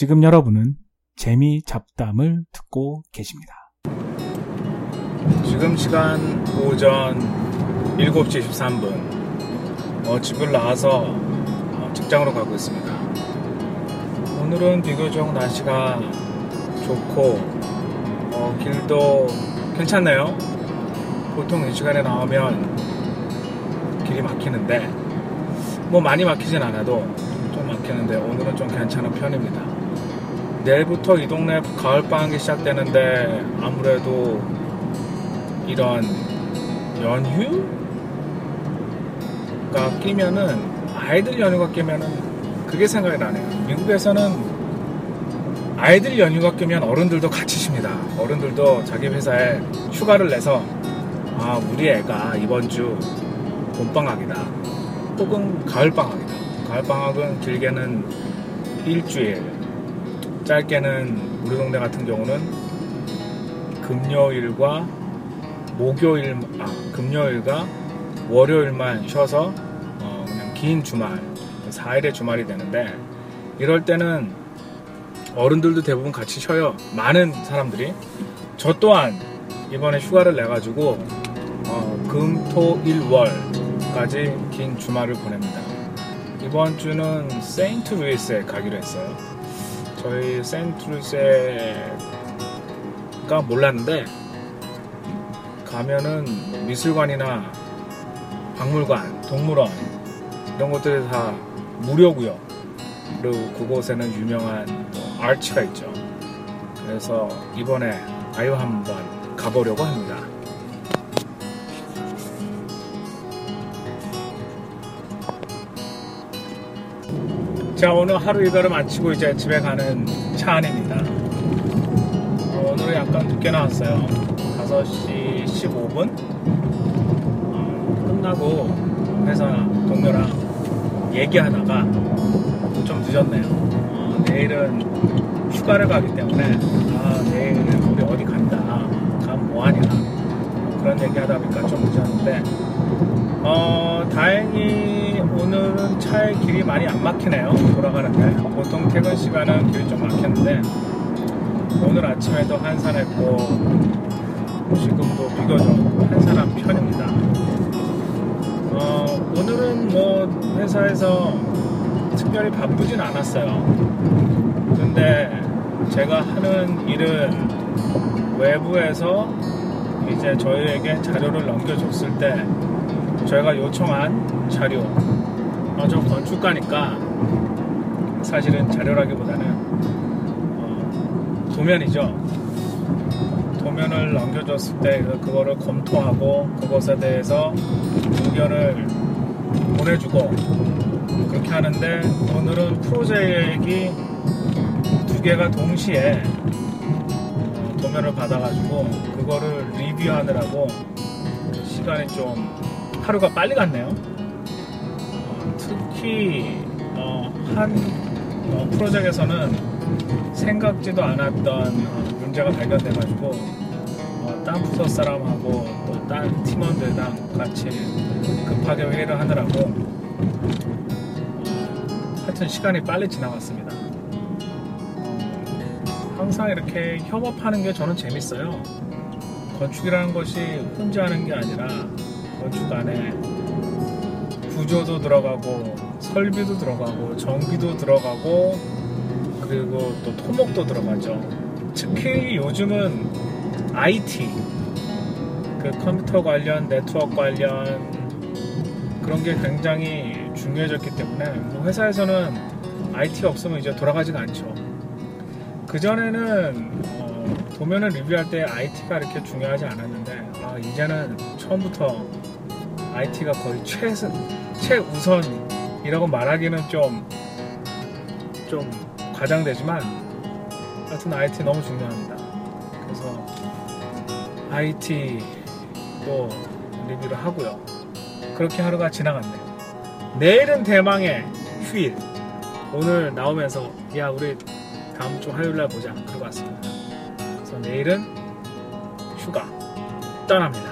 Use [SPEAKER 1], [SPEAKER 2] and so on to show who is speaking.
[SPEAKER 1] 지금 여러분은 재미 잡담을 듣고 계십니다.
[SPEAKER 2] 지금 시간 오전 7시 13분. 어, 집을 나와서 어, 직장으로 가고 있습니다. 오늘은 비교적 날씨가 좋고 어, 길도 괜찮네요. 보통 이 시간에 나오면 길이 막히는데 뭐 많이 막히진 않아도 좀 막히는데 오늘은 좀 괜찮은 편입니다. 내일부터 이 동네 가을방학이 시작되는데 아무래도 이런 연휴가 끼면은 아이들 연휴가 끼면은 그게 생각이 나네요. 미국에서는 아이들 연휴가 끼면 어른들도 같이 쉽니다. 어른들도 자기 회사에 휴가를 내서 아 우리 애가 이번 주 봄방학이다. 혹은 가을방학이다. 가을방학은 길게는 일주일, 짧게는 우리 동네 같은 경우는 금요일과 목요일, 아, 금요일과 월요일만 쉬어서 어, 그냥 긴 주말, 4일의 주말이 되는데 이럴 때는 어른들도 대부분 같이 쉬어요. 많은 사람들이. 저 또한 이번에 휴가를 내가지고 어, 금, 토, 일, 월까지 긴 주말을 보냅니다. 이번 주는 세인트 루이스에 가기로 했어요. 저희 루이스가 몰랐는데 가면은 미술관이나 박물관, 동물원 이런 것들이 다 무료고요. 그리고 그곳에는 유명한 뭐 아치가 있죠. 그래서 이번에 아유 한번 가보려고 합니다. 자 오늘 하루 일과를 마치고 이제 집에 가는 차 안입니다. 어, 오늘은 약간 늦게 나왔어요. 5시 15분 어, 끝나고 회사 동료랑 얘기하다가 좀 늦었네요. 어, 내일은 휴가를 가기 때문에 아 내일은 우리 어디 간다. 가면 뭐하냐. 그런 얘기하다 보니까 좀 늦었는데 어, 다행히 오늘은 차의 길이 많이 안 막히네요. 돌아가는데. 보통 퇴근 시간은 길이 좀 막혔는데, 오늘 아침에도 한산했고, 지금도 비교적 한산한 편입니다. 어, 오늘은 뭐 회사에서 특별히 바쁘진 않았어요. 근데 제가 하는 일은 외부에서 이제 저희에게 자료를 넘겨줬을 때 저희가 요청한 자료, 어, 저 건축가니까 사실은 자료라기보다는 어, 도면이죠. 도면을 넘겨줬을 때 그거를 검토하고 그것에 대해서 의견을 보내주고 그렇게 하는데 오늘은 프로젝트이 두 개가 동시에 어, 도면을 받아가지고 그거를 리뷰하느라고 시간이 좀 하루가 빨리 갔네요. 어, 특히 어, 한 어, 프로젝트에서는 생각지도 않았던 어, 문제가 발견돼가지고 어, 딴 부서 사람하고 또 딴 팀원들이랑 같이 급하게 회의를 하느라고 어, 하여튼 시간이 빨리 지나갔습니다. 어, 항상 이렇게 협업하는 게 저는 재밌어요. 건축이라는 것이 혼자 하는 게 아니라 건축 안에 구조도 들어가고 설비도 들어가고 전기도 들어가고 그리고 또 토목도 들어가죠. 특히 요즘은 IT 그 컴퓨터 관련 네트워크 관련 그런 게 굉장히 중요해졌기 때문에 뭐 회사에서는 IT가 없으면 이제 돌아가지가 않죠. 그 전에는 어, 도면을 리뷰할 때 IT가 이렇게 중요하지 않았는데 아, 이제는 처음부터 IT가 거의 최선, 최우선이라고 말하기는 좀, 좀 과장되지만 하여튼 IT 너무 중요합니다. 그래서 IT도 리뷰를 하고요. 그렇게 하루가 지나갔네요. 내일은 대망의 휴일. 오늘 나오면서 야 우리 다음 주 화요일 날 보자. 그러고 왔습니다. 그래서 내일은 휴가 떠납니다.